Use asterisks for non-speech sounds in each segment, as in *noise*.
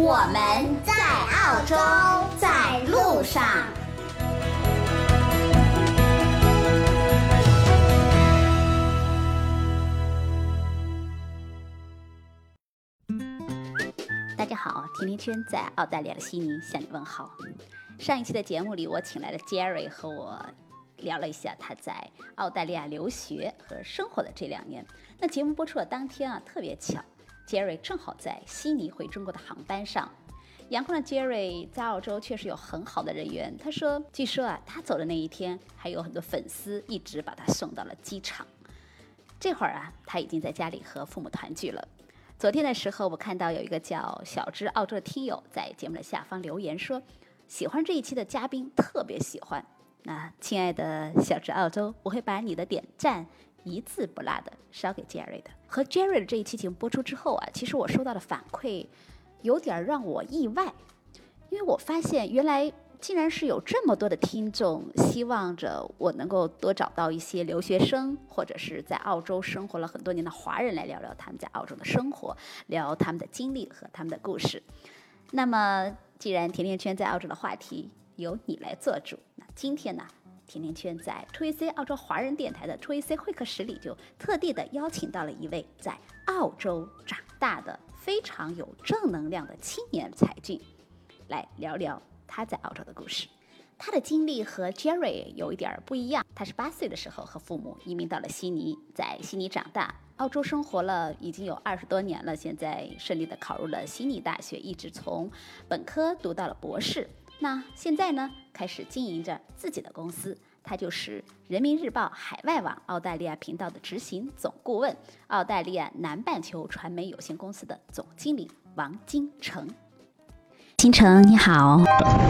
我们在澳洲，在路上。大家好，甜甜圈在澳大利亚的悉尼向你问好。上一期的节目里，我请来了 Jerry 和我聊了一下他在澳大利亚留学和生活的这两年。那节目播出的当天啊，特别巧。Jerry 正好在悉尼回中国的航班上，阳光的 Jerry 在澳洲确实有很好的人缘。他说：“据说啊，他走的那一天，还有很多粉丝一直把他送到了机场。这会儿啊，他已经在家里和父母团聚了。昨天的时候，我看到有一个叫小芝澳洲的听友在节目的下方留言说，喜欢这一期的嘉宾，特别喜欢。那亲爱的小芝澳洲，我会把你的点赞。”一字不落的烧给 Jerry 的。和 Jerry 的这一期节目播出之后啊，其实我收到的反馈有点让我意外，因为我发现原来竟然是有这么多的听众希望着我能够多找到一些留学生或者是在澳洲生活了很多年的华人来聊聊他们在澳洲的生活，聊他们的经历和他们的故事。那么既然甜甜圈在澳洲的话题由你来做主，那今天呢？甜甜圈在 TVC 澳洲华人电台的 TVC 会客室里，就特地的邀请到了一位在澳洲长大的非常有正能量的青年才俊，来聊聊他在澳洲的故事。他的经历和 Jerry 有一点不一样，他是八岁的时候和父母移民到了悉尼，在悉尼长大，澳洲生活了已经有二十多年了，现在顺利的考入了悉尼大学，一直从本科读到了博士。那现在呢，开始经营着自己的公司，他就是人民日报海外网澳大利亚频道的执行总顾问，澳大利亚南半球传媒有限公司的总经理王金成。金城你好，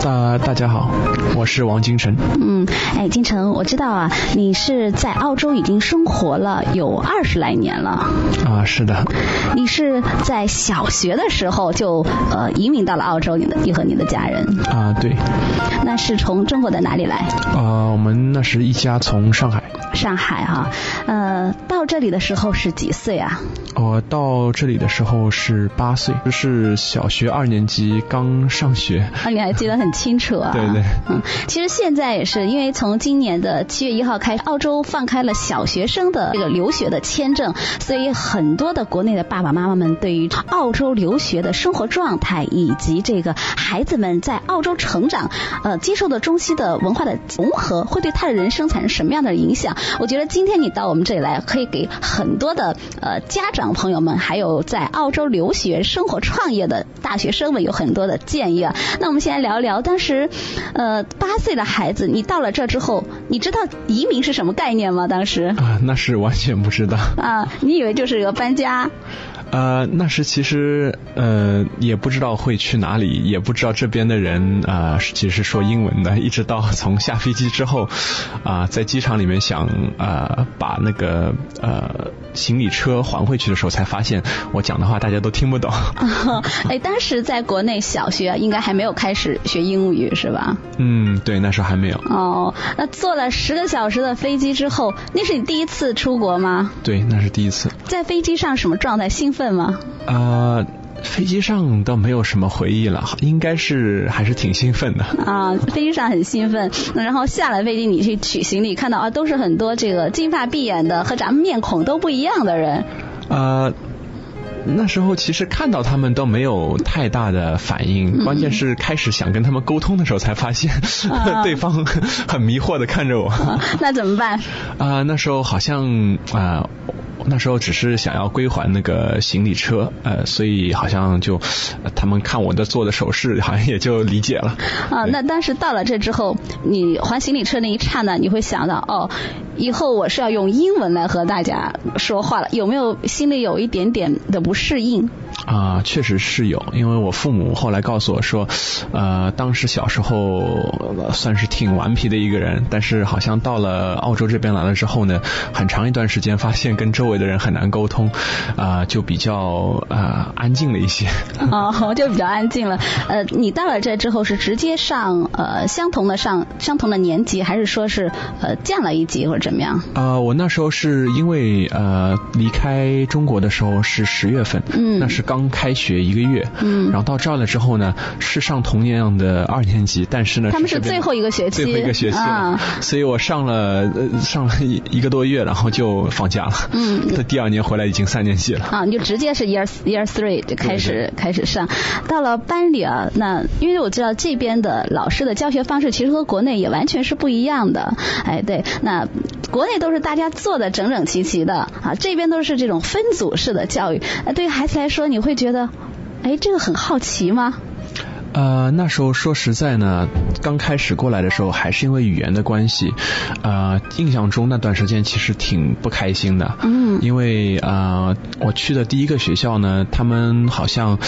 大大家好，我是王金城。嗯，哎，金城，我知道啊，你是在澳洲已经生活了有二十来年了。啊，是的。你是在小学的时候就呃移民到了澳洲，你的你和你的家人。啊，对。那是从中国的哪里来？啊，我们那时一家从上海。上海哈，呃，到这里的时候是几岁啊？我到这里的时候是八岁，就是小学二年级刚上学。啊，你还记得很清楚啊？*laughs* 对对。嗯，其实现在也是，因为从今年的七月一号开始，澳洲放开了小学生的这个留学的签证，所以很多的国内的爸爸妈妈们对于澳洲留学的生活状态以及这个孩子们在澳洲成长，呃，接受的中西的文化的融合，会对他的人生产生什么样的影响？我觉得今天你到我们这里来，可以给很多的呃家长朋友们，还有在澳洲留学、生活、创业的大学生们有很多的建议啊。那我们先来聊一聊，当时呃八岁的孩子，你到了这之后，你知道移民是什么概念吗？当时啊，那是完全不知道啊，你以为就是个搬家？呃，那时其实呃也不知道会去哪里，也不知道这边的人啊其实是说英文的，一直到从下飞机之后啊在机场里面想呃把那个呃行李车还回去的时候，才发现我讲的话大家都听不懂。*laughs* 哎，当时在国内小学应该还没有开始学英语是吧？嗯，对，那时候还没有。哦，那坐了十个小时的飞机之后，那是你第一次出国吗？对，那是第一次。在飞机上什么状态？兴奋？奋吗？啊，飞机上倒没有什么回忆了，应该是还是挺兴奋的。啊，飞机上很兴奋，然后下了飞机你去取行李，看到啊都是很多这个金发碧眼的和咱们面孔都不一样的人。呃，那时候其实看到他们都没有太大的反应，关键是开始想跟他们沟通的时候才发现 *laughs* 对方很迷惑的看着我。那怎么办？啊，那时候好像啊。那时候只是想要归还那个行李车，呃，所以好像就他们看我的做的手势，好像也就理解了。啊，那当时到了这之后，你还行李车那一刹那，你会想到哦，以后我是要用英文来和大家说话了，有没有心里有一点点的不适应？啊，确实是有，因为我父母后来告诉我说，呃，当时小时候算是挺顽皮的一个人，但是好像到了澳洲这边来了之后呢，很长一段时间发现跟周围的人很难沟通，啊，就比较啊安静了一些。*laughs* *laughs* 哦，就比较安静了。呃，你到了这之后是直接上呃相同的上相同的年级，还是说是呃降了一级或者怎么样？啊，我那时候是因为呃离开中国的时候是十月份，嗯，那是刚开学一个月，嗯，然后到这儿了之后呢，是上同样的二年级，但是呢，他们是最后一个学期，最后一个学期了，所以我上了呃上了一一个多月，然后就放假了，嗯，他第二年回来已经三年级了，啊，你就直接是 year year three 就开始开始上，到了班里啊，那因为我知道这边的老师的教学方式其实和国内也完全是不一样的，哎，对，那国内都是大家坐的整整齐齐的啊，这边都是这种分组式的教育，那对于孩子来说，你会觉得，哎，这个很好奇吗？呃，那时候说实在呢，刚开始过来的时候，还是因为语言的关系，呃，印象中那段时间其实挺不开心的。嗯。因为呃，我去的第一个学校呢，他们好像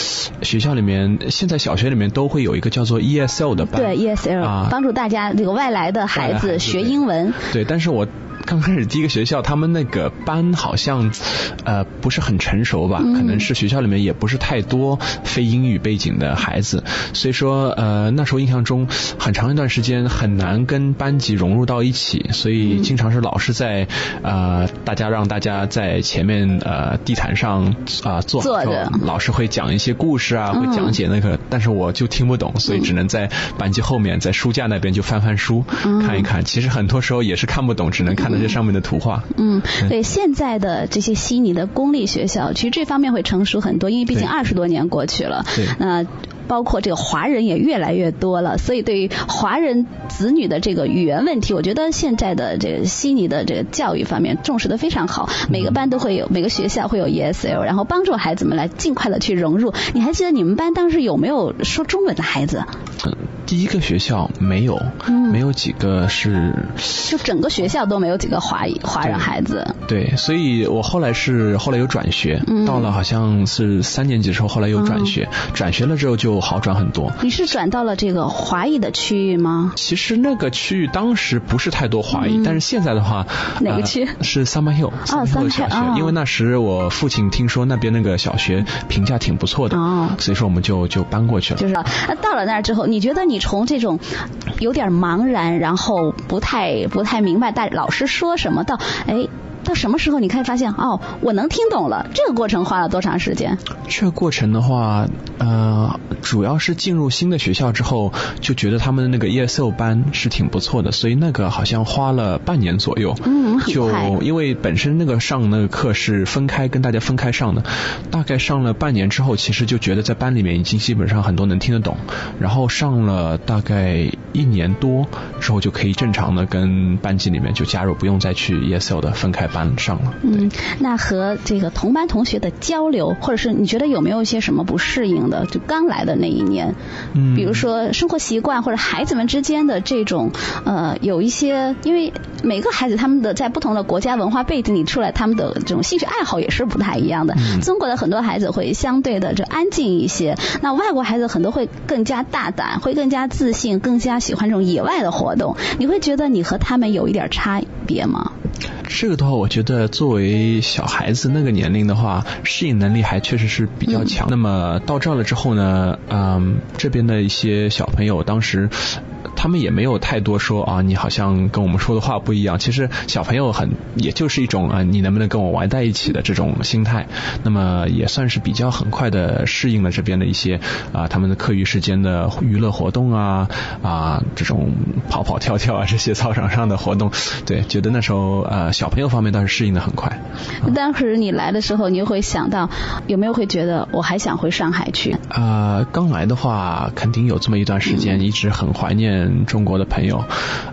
学校里面现在小学里面都会有一个叫做 ESL 的班。对 ESL 啊，帮助大家这个外来的孩子学英文。对，但是我。刚开始第一个学校，他们那个班好像呃不是很成熟吧？可能是学校里面也不是太多非英语背景的孩子，所以说呃那时候印象中很长一段时间很难跟班级融入到一起，所以经常是老师在呃大家让大家在前面呃地毯上啊坐，坐着，老师会讲一些故事啊，会讲解那个，但是我就听不懂，所以只能在班级后面在书架那边就翻翻书看一看。其实很多时候也是看不懂，只能看。那些上面的图画，嗯，对，现在的这些悉尼的公立学校，其实这方面会成熟很多，因为毕竟二十多年过去了，对，那。包括这个华人也越来越多了，所以对于华人子女的这个语言问题，我觉得现在的这个悉尼的这个教育方面重视的非常好，每个班都会有，每个学校会有 ESL，然后帮助孩子们来尽快的去融入。你还记得你们班当时有没有说中文的孩子？嗯，第一个学校没有，没有几个是，就整个学校都没有几个华裔华人孩子。对，所以我后来是后来有转学，到了好像是三年级的时候，后来又转学，转学了之后就。好转很多。你是转到了这个华裔的区域吗？其实那个区域当时不是太多华裔，但是现在的话，哪个区？是 Summer Hill，哦，Summer 小学。因为那时我父亲听说那边那个小学评价挺不错的，哦，所以说我们就就搬过去了。就是那到了那儿之后，你觉得你从这种有点茫然，然后不太不太明白大老师说什么，到哎。到什么时候你开始发现哦，我能听懂了？这个过程花了多长时间？这个过程的话，呃，主要是进入新的学校之后，就觉得他们的那个 ESL 班是挺不错的，所以那个好像花了半年左右。嗯，就因为本身那个上那个课是分开跟大家分开上的，大概上了半年之后，其实就觉得在班里面已经基本上很多能听得懂，然后上了大概一年多之后，就可以正常的跟班级里面就加入，不用再去 ESL 的分开。班上了，嗯，那和这个同班同学的交流，或者是你觉得有没有一些什么不适应的？就刚来的那一年，嗯，比如说生活习惯或者孩子们之间的这种呃，有一些，因为每个孩子他们的在不同的国家文化背景里出来，他们的这种兴趣爱好也是不太一样的。中国的很多孩子会相对的就安静一些，那外国孩子很多会更加大胆，会更加自信，更加喜欢这种野外的活动。你会觉得你和他们有一点差别吗？这个的话，我觉得作为小孩子那个年龄的话，适应能力还确实是比较强。那么到这儿了之后呢，嗯，这边的一些小朋友当时。他们也没有太多说啊，你好像跟我们说的话不一样。其实小朋友很，也就是一种啊，你能不能跟我玩在一起的这种心态。那么也算是比较很快的适应了这边的一些啊，他们的课余时间的娱乐活动啊啊，这种跑跑跳跳啊这些操场上的活动。对，觉得那时候呃小朋友方面倒是适应的很快。当时你来的时候，你就会想到有没有会觉得我还想回上海去？啊，刚来的话肯定有这么一段时间，一直很怀念。们中国的朋友，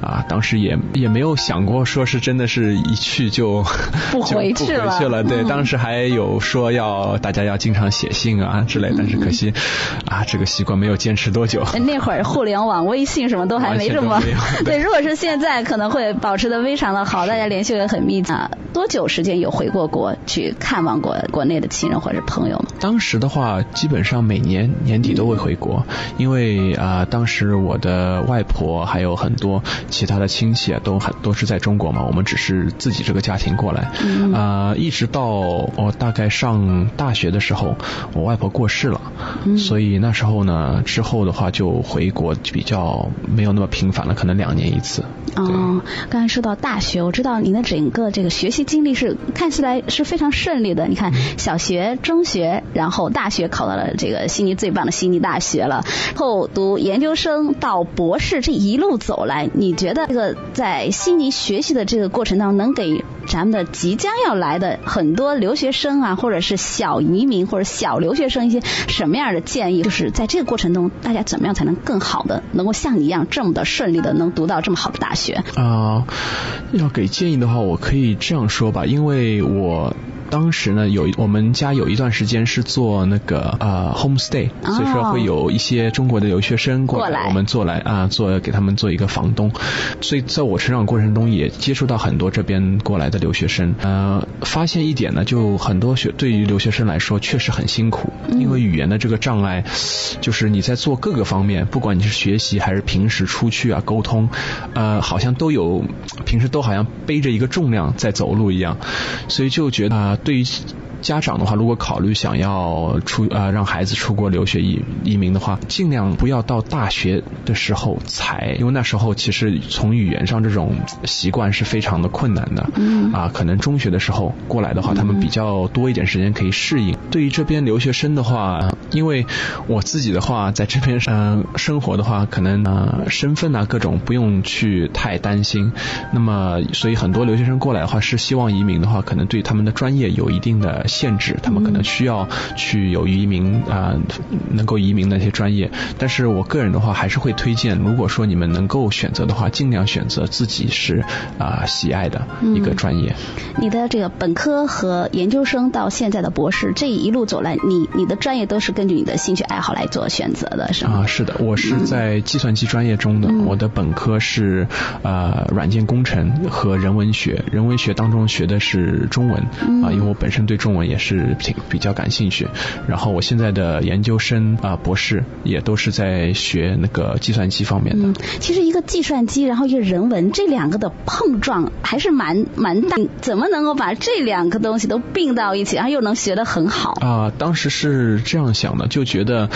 啊，当时也也没有想过说是真的是一去就不 *laughs* 回去了，不回去了。对，当时还有说要大家要经常写信啊之类，但是可惜啊，这个习惯没有坚持多久。那会儿互联网、微信什么都还没这么 *laughs* 对，如果是现在可能会保持的非常的好，大家联系也很密切。多久时间有回过国去看望过国内的亲人或者朋友吗？当时的话，基本上每年年底都会回国，因为啊，当时我的外婆还有很多其他的亲戚啊，都很都是在中国嘛，我们只是自己这个家庭过来，啊，一直到我大概上大学的时候，我外婆过世了，所以那时候呢，之后的话就回国比较没有那么频繁了，可能两年一次。哦，刚才说到大学，我知道您的整个这个学习经历是看起来是非常顺利的。你看，小学、中学，然后大学考到了这个悉尼最棒的悉尼大学了，后读研究生到博士，是这一路走来，你觉得这个在悉尼学习的这个过程当中，能给咱们的即将要来的很多留学生啊，或者是小移民或者小留学生一些什么样的建议？就是在这个过程中，大家怎么样才能更好的能够像你一样这么的顺利的能读到这么好的大学？啊，要给建议的话，我可以这样说吧，因为我。当时呢，有我们家有一段时间是做那个呃 home stay，所以说会有一些中国的留学生过来，我们做来啊做给他们做一个房东，所以在我成长过程中也接触到很多这边过来的留学生，呃，发现一点呢，就很多学对于留学生来说确实很辛苦，因为语言的这个障碍，就是你在做各个方面，不管你是学习还是平时出去啊沟通，呃，好像都有平时都好像背着一个重量在走路一样，所以就觉得。对于家长的话，如果考虑想要出呃让孩子出国留学移移民的话，尽量不要到大学的时候才，因为那时候其实从语言上这种习惯是非常的困难的。嗯。啊，可能中学的时候过来的话，他们比较多一点时间可以适应。对于这边留学生的话，因为我自己的话在这边嗯生活的话，可能呃身份啊各种不用去太担心。那么，所以很多留学生过来的话是希望移民的话，可能对他们的专业有一定的。限制，他们可能需要去有移民啊，能够移民的一些专业。但是我个人的话，还是会推荐，如果说你们能够选择的话，尽量选择自己是啊喜爱的一个专业。你的这个本科和研究生到现在的博士，这一路走来，你你的专业都是根据你的兴趣爱好来做选择的，是吗？啊，是的，我是在计算机专业中的，我的本科是啊软件工程和人文学，人文学当中学的是中文啊，因为我本身对中文。也是挺比较感兴趣，然后我现在的研究生啊博士也都是在学那个计算机方面的。其实一个计算机，然后一个人文，这两个的碰撞还是蛮蛮大。怎么能够把这两个东西都并到一起，然后又能学得很好？啊，当时是这样想的，就觉得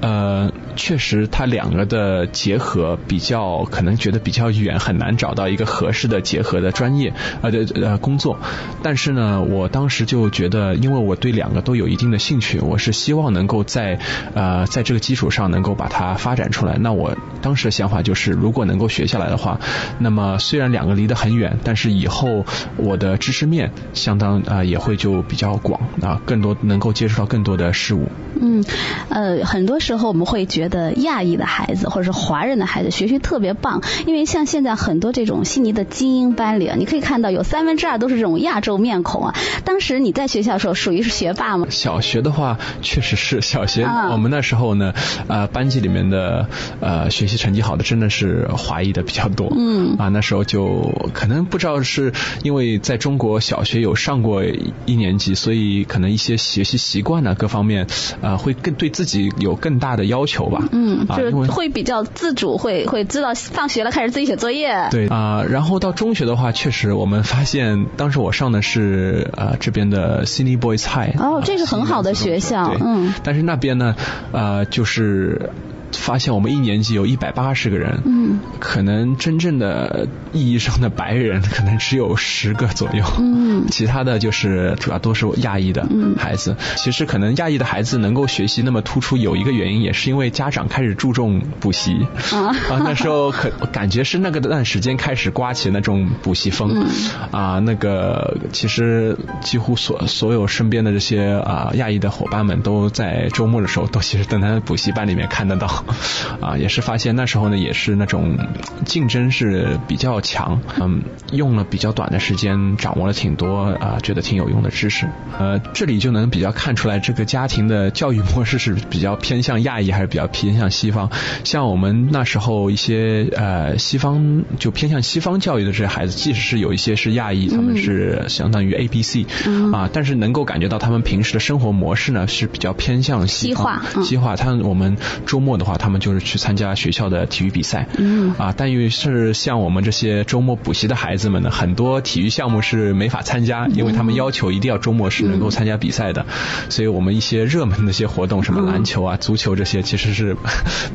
呃，确实它两个的结合比较可能觉得比较远，很难找到一个合适的结合的专业呃的呃工作。但是呢，我当时就觉得。呃因为我对两个都有一定的兴趣，我是希望能够在呃在这个基础上能够把它发展出来。那我当时的想法就是，如果能够学下来的话，那么虽然两个离得很远，但是以后我的知识面相当啊也会就比较广啊，更多能够接触到更多的事物。嗯，呃，很多时候我们会觉得亚裔的孩子或者是华人的孩子学习特别棒，因为像现在很多这种悉尼的精英班里，你可以看到有三分之二都是这种亚洲面孔啊。当时你在学校。时候属于是学霸吗？小学的话，确实是小学。我们那时候呢，呃，班级里面的呃学习成绩好的真的是华裔的比较多。嗯。啊，那时候就可能不知道是因为在中国小学有上过一年级，所以可能一些学习习惯呢各方面啊会更对自己有更大的要求吧。嗯。就是会比较自主，会会知道放学了开始自己写作业。对啊，然后到中学的话，确实我们发现，当时我上的是呃这边的。Sydney Boys High 哦，这是很好的学校，嗯，但是那边呢，呃，就是。发现我们一年级有一百八十个人，嗯，可能真正的意义上的白人可能只有十个左右，嗯，其他的就是主要都是亚裔的孩子。其实可能亚裔的孩子能够学习那么突出，有一个原因也是因为家长开始注重补习啊。那时候可感觉是那个段时间开始刮起那种补习风啊。那个其实几乎所所有身边的这些啊亚裔的伙伴们都在周末的时候都其实在补习班里面看得到。啊，也是发现那时候呢，也是那种竞争是比较强，嗯，用了比较短的时间，掌握了挺多啊，觉得挺有用的知识。呃，这里就能比较看出来，这个家庭的教育模式是比较偏向亚裔，还是比较偏向西方。像我们那时候一些呃西方就偏向西方教育的这些孩子，即使是有一些是亚裔，他们是相当于 A B C 啊，但是能够感觉到他们平时的生活模式呢是比较偏向西化。西化，他我们周末的话，他们就是去参加学校的体育比赛。嗯啊，但因为是像我们这些周末补习的孩子们呢，很多体育项目是没法参加，因为他们要求一定要周末是能够参加比赛的。所以我们一些热门的一些活动，什么篮球啊、足球这些，其实是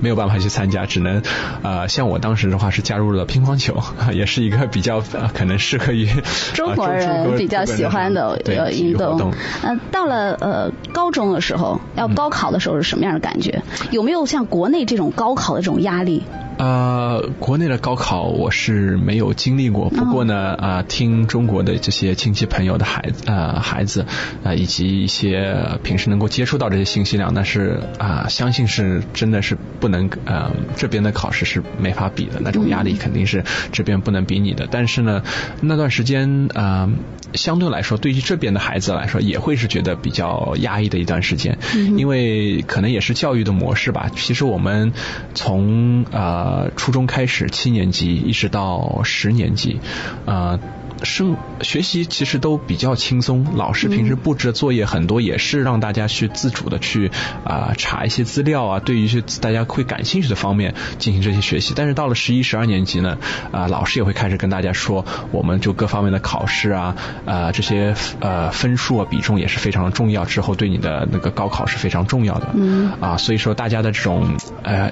没有办法去参加，只能呃，像我当时的话是加入了乒乓球，*laughs* 也是一个比较可能适合于中国人比较喜欢的运动。呃，到了呃高中的时候，要高考的时候是什么样的感觉？有没有像国内这种高考的这种压力？呃，国内的高考我是没有经历过，不过呢，啊，听中国的这些亲戚朋友的孩子，呃，孩子，啊，以及一些平时能够接触到这些信息量，那是啊，相信是真的是不能，呃，这边的考试是没法比的，那种压力肯定是这边不能比拟的。但是呢，那段时间啊，相对来说，对于这边的孩子来说，也会是觉得比较压抑的一段时间，因为可能也是教育的模式吧。其实我们从啊。呃，初中开始七年级一直到十年级，呃，生学习其实都比较轻松，老师平时布置的作业很多也是让大家去自主的去啊查一些资料啊，对于一些大家会感兴趣的方面进行这些学习。但是到了十一、十二年级呢，啊，老师也会开始跟大家说，我们就各方面的考试啊，呃，这些呃分数啊比重也是非常重要，之后对你的那个高考是非常重要的。嗯。啊，所以说大家的这种呃。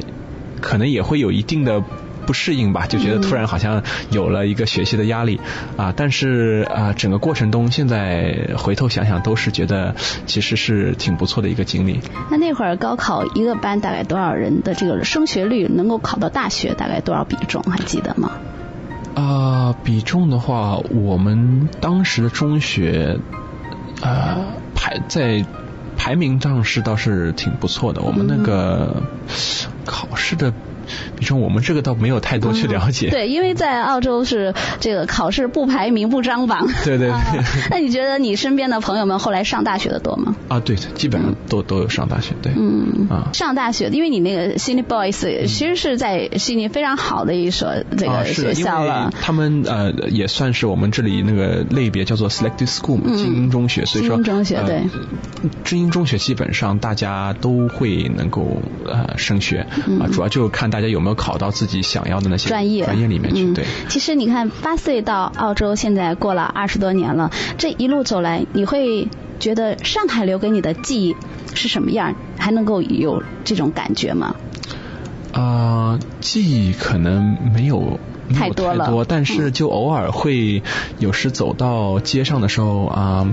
可能也会有一定的不适应吧，就觉得突然好像有了一个学习的压力啊。但是啊，整个过程中现在回头想想，都是觉得其实是挺不错的一个经历。那那会儿高考一个班大概多少人的这个升学率能够考到大学大概多少比重还记得吗？啊，比重的话，我们当时的中学啊排在排名仗是倒是挺不错的，我们那个。考试的。比如说我们这个倒没有太多去了解。对，因为在澳洲是这个考试不排名不张榜。*laughs* 对对对。那你觉得你身边的朋友们后来上大学的多吗？啊，对，基本上都都有上大学，对。嗯。啊。上大学，因为你那个 Sydney Boys 其实是在悉尼非常好的一所这个学校了。他们呃也算是我们这里那个类别叫做 Selective School 嘛，精英中学，所以说精英中学对。精英中学基本上大家都会能够呃升学啊，主要就看大。大家有没有考到自己想要的那些专业专业里面去？对，其实你看，八岁到澳洲，现在过了二十多年了，这一路走来，你会觉得上海留给你的记忆是什么样？还能够有这种感觉吗？啊，记忆可能没有太多了，但是就偶尔会有时走到街上的时候啊。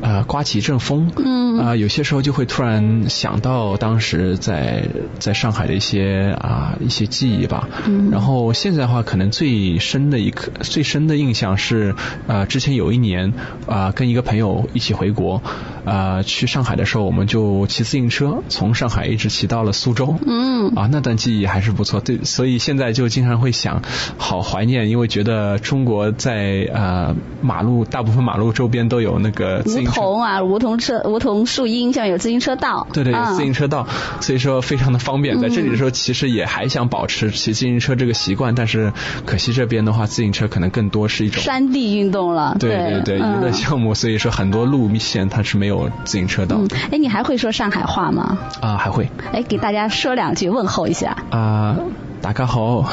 呃，刮起一阵风，嗯，啊，有些时候就会突然想到当时在在上海的一些啊一些记忆吧，嗯，然后现在的话，可能最深的一刻、最深的印象是，呃，之前有一年啊，跟一个朋友一起回国，啊，去上海的时候，我们就骑自行车从上海一直骑到了苏州，嗯，啊，那段记忆还是不错，对，所以现在就经常会想，好怀念，因为觉得中国在呃马路大部分马路周边都有那个自行。桐啊，梧桐车、梧桐树荫，下面有自行车道。对对，有自行车道，所以说非常的方便。在这里的时候，其实也还想保持骑自行车这个习惯，但是可惜这边的话，自行车可能更多是一种山地运动了。对对对，娱乐项目，所以说很多路线它是没有自行车道。哎，你还会说上海话吗？啊，还会。哎，给大家说两句问候一下。啊。大家好，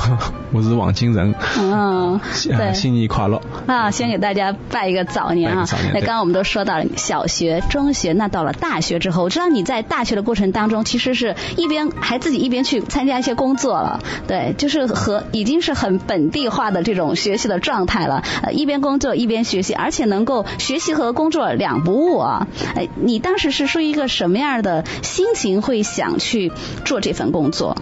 *laughs* 我是王金仁。嗯，对，新年快乐。啊，先给大家拜一个早年啊。那刚刚我们都说到了小学、中学，那到了大学之后，我知道你在大学的过程当中，其实是一边还自己一边去参加一些工作了。对，就是和已经是很本地化的这种学习的状态了。呃，一边工作一边学习，而且能够学习和工作两不误啊。哎，你当时是出于一个什么样的心情，会想去做这份工作？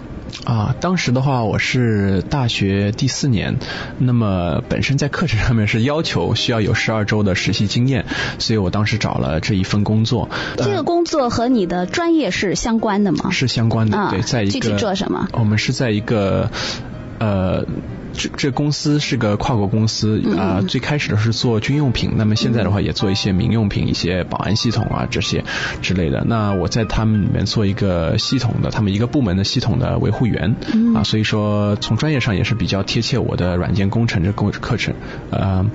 啊，当时的话我是大学第四年，那么本身在课程上面是要求需要有十二周的实习经验，所以我当时找了这一份工作。这个工作和你的专业是相关的吗？是相关的，啊对，在一个具体做什么我们是在一个呃。这这公司是个跨国公司嗯啊、最开始的是做军用品，那么现在的话也做一些民用品，一些保安系统啊这些之类的。那我在他们里面做一个系统的，他们一个部门的系统的维护员、嗯啊，所以说从专业上也是比较贴切我的软件工程这个课程。呃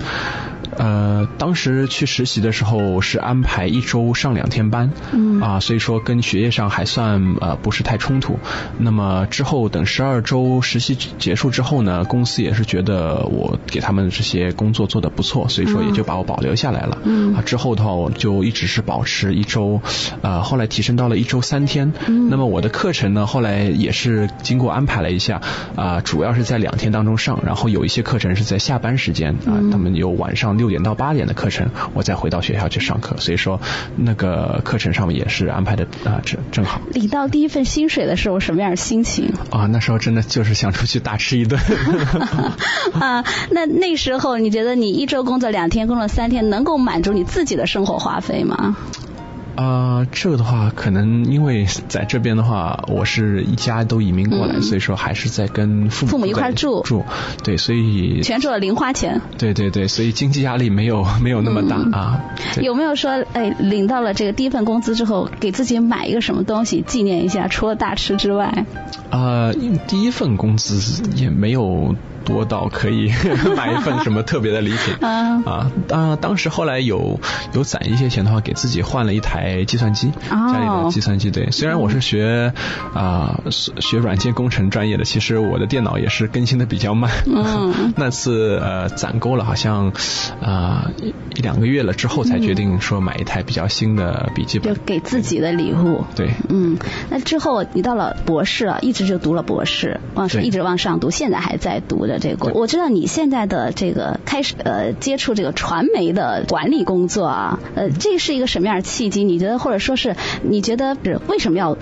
呃，当时去实习的时候是安排一周上两天班，嗯啊，所以说跟学业上还算呃不是太冲突。那么之后等十二周实习结束之后呢，公司也是觉得我给他们这些工作做得不错，所以说也就把我保留下来了。嗯啊，之后的话我就一直是保持一周，呃，后来提升到了一周三天。嗯那么我的课程呢，后来也是经过安排了一下，啊、主要是在两天当中上，然后有一些课程是在下班时间啊、嗯他们有晚上六点到八点的课程，我再回到学校去上课，所以说那个课程上面也是安排的啊、正正好领到第一份薪水的时候，什么样的心情？啊，那时候真的就是想出去大吃一顿。*laughs* 啊，那那时候你觉得你一周工作两天，工作三天，能够满足你自己的生活花费吗？啊、这个的话，可能因为在这边的话，我是一家都移民过来，嗯所以说还是在跟父母父母一块住住，对，所以全做了零花钱。对对对，所以经济压力没有没有那么大、嗯啊。有没有说，哎，领到了这个第一份工资之后，给自己买一个什么东西纪念一下？除了大吃之外，呃，第一份工资也没有多到可以 *laughs* 买一份什么特别的礼品啊 *laughs* 啊。当当时后来有有攒一些钱的话，给自己换了一台计算机，哦家里的计算机。对，虽然我是学啊、学软件工程专业的，其实我的电脑也是更新的比较慢。嗯 *laughs* 那次呃攒够了，好像啊、一一两个月了之后才决定说买一台比较新的笔记本就本。给自己的礼物。对。嗯，那之后你到了博士啊，一直就读了博士，往上一直往上读，现在还在读的这个。我知道你现在的这个开始呃接触这个传媒的管理工作啊，呃，这是一个什么样的契机？你觉得或者说是你觉得是为什么要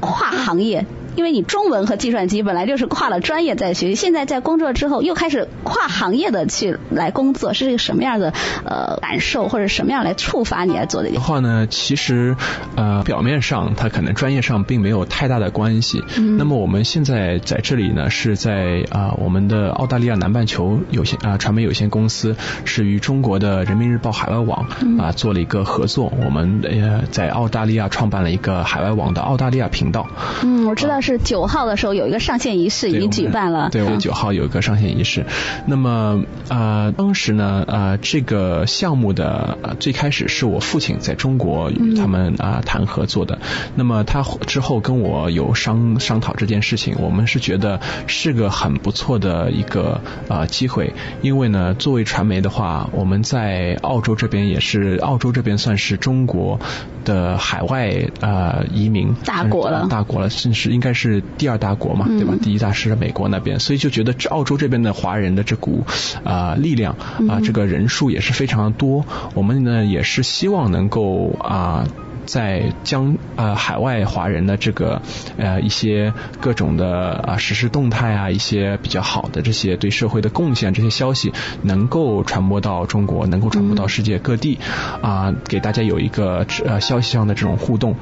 跨行业？因为你中文和计算机本来就是跨了专业在学习，现在在工作之后又开始跨行业的去来工作，是一个什么样的呃感受，或者什么样来触发你来做这个的？话呢，其实呃表面上它可能专业上并没有太大的关系。嗯那么我们现在在这里呢，是在啊、我们的澳大利亚南半球有限啊、传媒有限公司是与中国的人民日报海外网啊、做了一个合作，我们呃在澳大利亚创办了一个海外网的澳大利亚频道。嗯，我知道是九号的时候有一个上线仪式已经举办了。对，我九号有一个上线仪式。那么呃，当时呢呃这个项目的、呃、最开始是我父亲在中国与他们啊、谈合作的。那么他之后跟我有商商讨这件事情，我们是觉得是个很不错的一个呃机会，因为呢作为传媒的话，我们在澳洲这边也是澳洲这边算是中国的海外呃移民大国了大国了，甚至应该是第二大国嘛，对吧？嗯第一大是美国那边，所以就觉得这澳洲这边的华人的这股啊、力量啊、嗯这个人数也是非常的多。我们呢也是希望能够啊。在将呃海外华人的这个呃一些各种的啊实时动态啊，一些比较好的这些对社会的贡献这些消息，能够传播到中国，能够传播到世界各地啊、给大家有一个呃消息上的这种互动。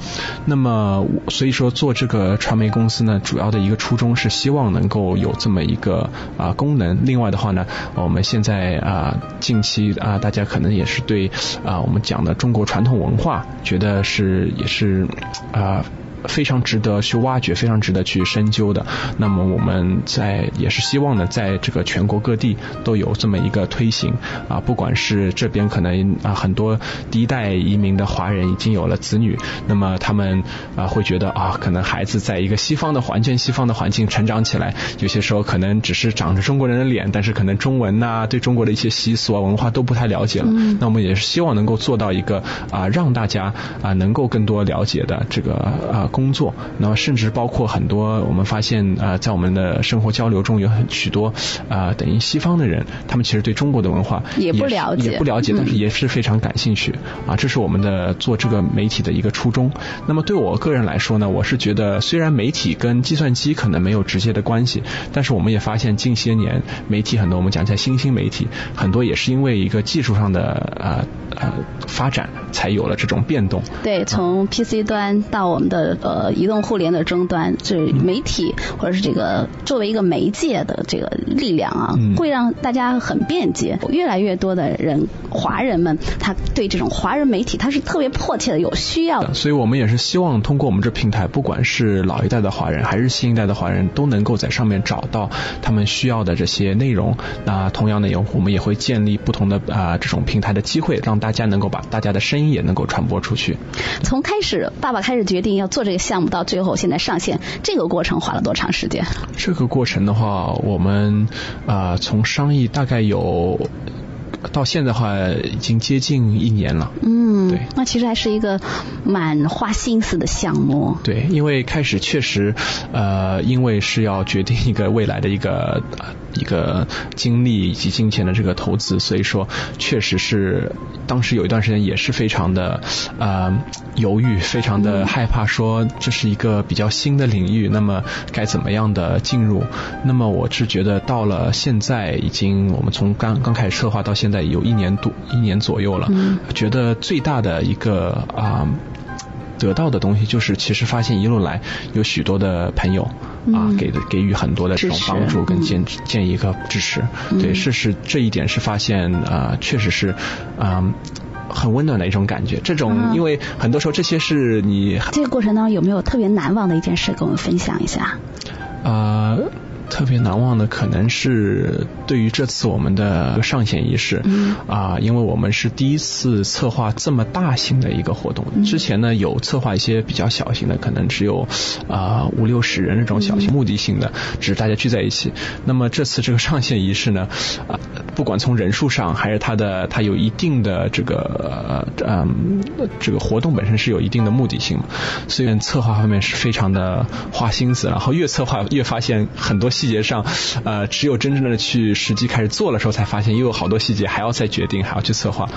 那么所以说做这个传媒公司呢，主要的一个初衷是希望能够有这么一个啊、功能。另外的话呢，我们现在啊、近期啊、大家可能也是对啊、我们讲的中国传统文化，觉得是也是啊。非常值得去挖掘，非常值得去深究的。那么我们在也是希望呢，在这个全国各地都有这么一个推行啊，不管是这边可能啊很多第一代移民的华人已经有了子女，那么他们啊会觉得啊，可能孩子在一个西方的环境、西方的环境成长起来，有些时候可能只是长着中国人的脸，但是可能中文呐、对中国的一些习俗啊、文化都不太了解了。嗯那我们也是希望能够做到一个啊，让大家啊能够更多了解的这个啊工作，那么甚至包括很多我们发现啊，在我们的生活交流中有很许多啊，等于西方的人，他们其实对中国的文化也不了解，也不了解，但是也是非常感兴趣啊。这是我们的做这个媒体的一个初衷。那么对我个人来说呢，我是觉得虽然媒体跟计算机可能没有直接的关系，但是我们也发现近些年媒体很多，我们讲一下新兴媒体很多也是因为一个技术上的呃呃发展，才有了这种变动。对，从 PC 端到我们的呃移动互联的终端，这媒体或者是这个作为一个媒介的这个力量啊，会让大家很便捷。越来越多的人，华人们他对这种华人媒体他是特别迫切的有需要的。所以我们也是希望通过我们这平台，不管是老一代的华人还是新一代的华人，都能够在上面找到他们需要的这些内容。那同样的，也我们也会建立不同的啊这种平台的机会，让大家能够把大家的声音也能够传播出去。从开始，爸爸开始决定要做这个项目，到最后现在上线，这个过程花了多长时间？这个过程的话，我们啊从商议大概有。到现在的话，已经接近一年了。嗯，对，那其实还是一个蛮花心思的项目。对，因为开始确实，呃，因为是要决定一个未来的一个一个精力以及金钱的这个投资，所以说确实是当时有一段时间也是非常的呃犹豫，非常的害怕，说这是一个比较新的领域，那么该怎么样的进入？那么我是觉得到了现在，已经我们从刚刚开始策划到现在。在有一年多一年左右了，觉得最大的一个啊得到的东西就是，其实发现一路来有许多的朋友啊给的给予很多的这种帮助跟建建议和支持，对，是是这一点是发现啊确实是啊很温暖的一种感觉。这种因为很多时候这些是你这个过程当中有没有特别难忘的一件事跟我们分享一下？啊。特别难忘的可能是对于这次我们的上线仪式，啊，因为我们是第一次策划这么大型的一个活动。之前呢有策划一些比较小型的，可能只有啊五六十人这种小型目的性的，只是大家聚在一起。那么这次这个上线仪式呢，啊，不管从人数上还是它的它有一定的这个嗯这个活动本身是有一定的目的性嘛，所以策划方面是非常的花心思，然后越策划越发现很多。细节上，呃，只有真正的去实际开始做的时候，才发现又有好多细节还要再决定，还要去策划。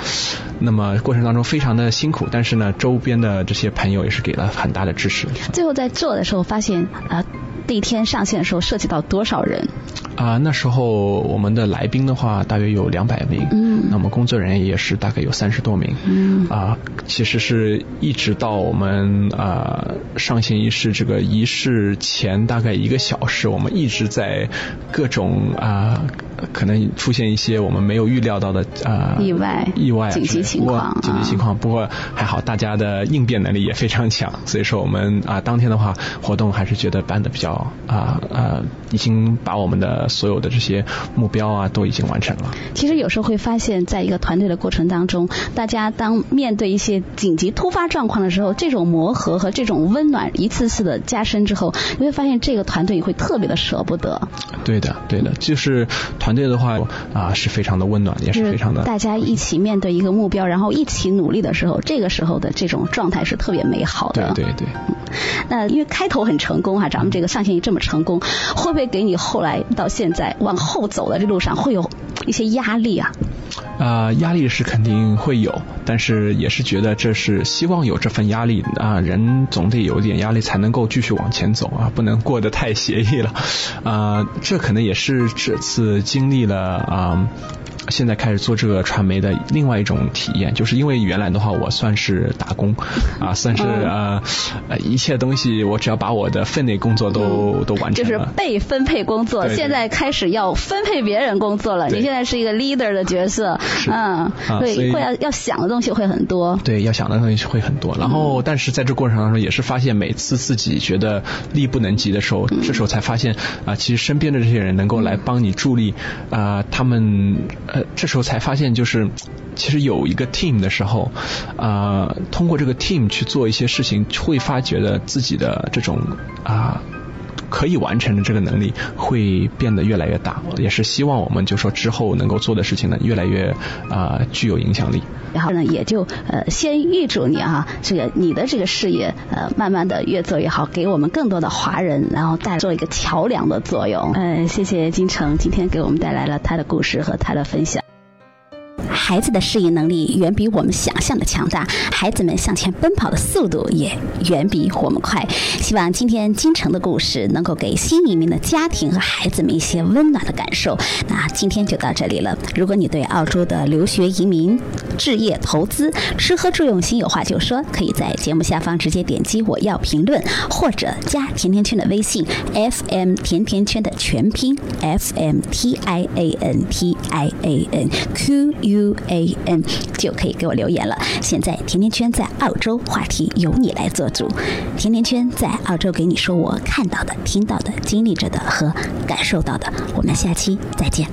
那么过程当中非常的辛苦，但是呢，周边的这些朋友也是给了很大的支持。最后在做的时候，发现啊，第一天上线的时候涉及到多少人？啊，那时候我们的来宾的话大约有两百名，嗯，那么工作人员也是大概有三十多名，嗯，啊，其实是一直到我们啊上线仪式这个仪式前大概一个小时，我们一直在各种啊可能出现一些我们没有预料到的啊意外意外紧急情况紧急情况，不过还好大家的应变能力也非常强，所以说我们啊当天的话活动还是觉得办的比较啊啊已经把我们的。所有的这些目标啊，都已经完成了。其实有时候会发现，在一个团队的过程当中，大家当面对一些紧急突发状况的时候，这种磨合和这种温暖一次次的加深之后，你会发现这个团队会特别的舍不得。对的，对的，就是团队的话啊，是非常的温暖，也是非常的。大家一起面对一个目标，然后一起努力的时候，这个时候的这种状态是特别美好的。对对对。那因为开头很成功哈，咱们这个上线仪这么成功，会不会给你后来到？现在往后走的这路上会有一些压力啊？啊，压力是肯定会有，但是也是觉得这是希望有这份压力啊，人总得有点压力才能够继续往前走啊，不能过得太 *laughs* 邪意了啊。这可能也是这次经历了啊。现在开始做这个传媒的另外一种体验，就是因为原来的话我算是打工 *laughs* 啊，算是呃呃一切东西我只要把我的分内工作都都完成了，就是被分配工作。现在开始要分配别人工作了，你现在是一个 leader 的角色，嗯，对，会要要想的东西会很多。对，要想的东西会很多。然后，但是在这过程当中也是发现，每次自己觉得力不能及的时候，这时候才发现啊，其实身边的这些人能够来帮你助力啊，他们。这时候才发现，就是其实有一个 team 的时候，啊，通过这个 team 去做一些事情，会发觉的自己的这种啊可以完成的这个能力会变得越来越大。也是希望我们就说之后能够做的事情呢，越来越啊具有影响力。然后呢，也就呃先预祝你啊，这个你的这个事业呃慢慢的越做越好，给我们更多的华人，然后带做一个桥梁的作用。嗯，谢谢金城今天给我们带来了他的故事和他的分享。孩子的适应能力远比我们想象的强大，孩子们向前奔跑的速度也远比我们快。希望今天金城的故事能够给新移民的家庭和孩子们一些温暖的感受。那今天就到这里了。如果你对澳洲的留学、移民、置业、投资、吃喝住用心有话就说，可以在节目下方直接点击我要评论，或者加甜甜圈的微信 FM 甜甜圈的全拼 FM T I A N T I A N Q U。A N 就可以给我留言了。现在甜甜圈在澳洲，话题由你来做主。甜甜圈在澳洲给你说我看到的、听到的、经历着的和感受到的。我们下期再见。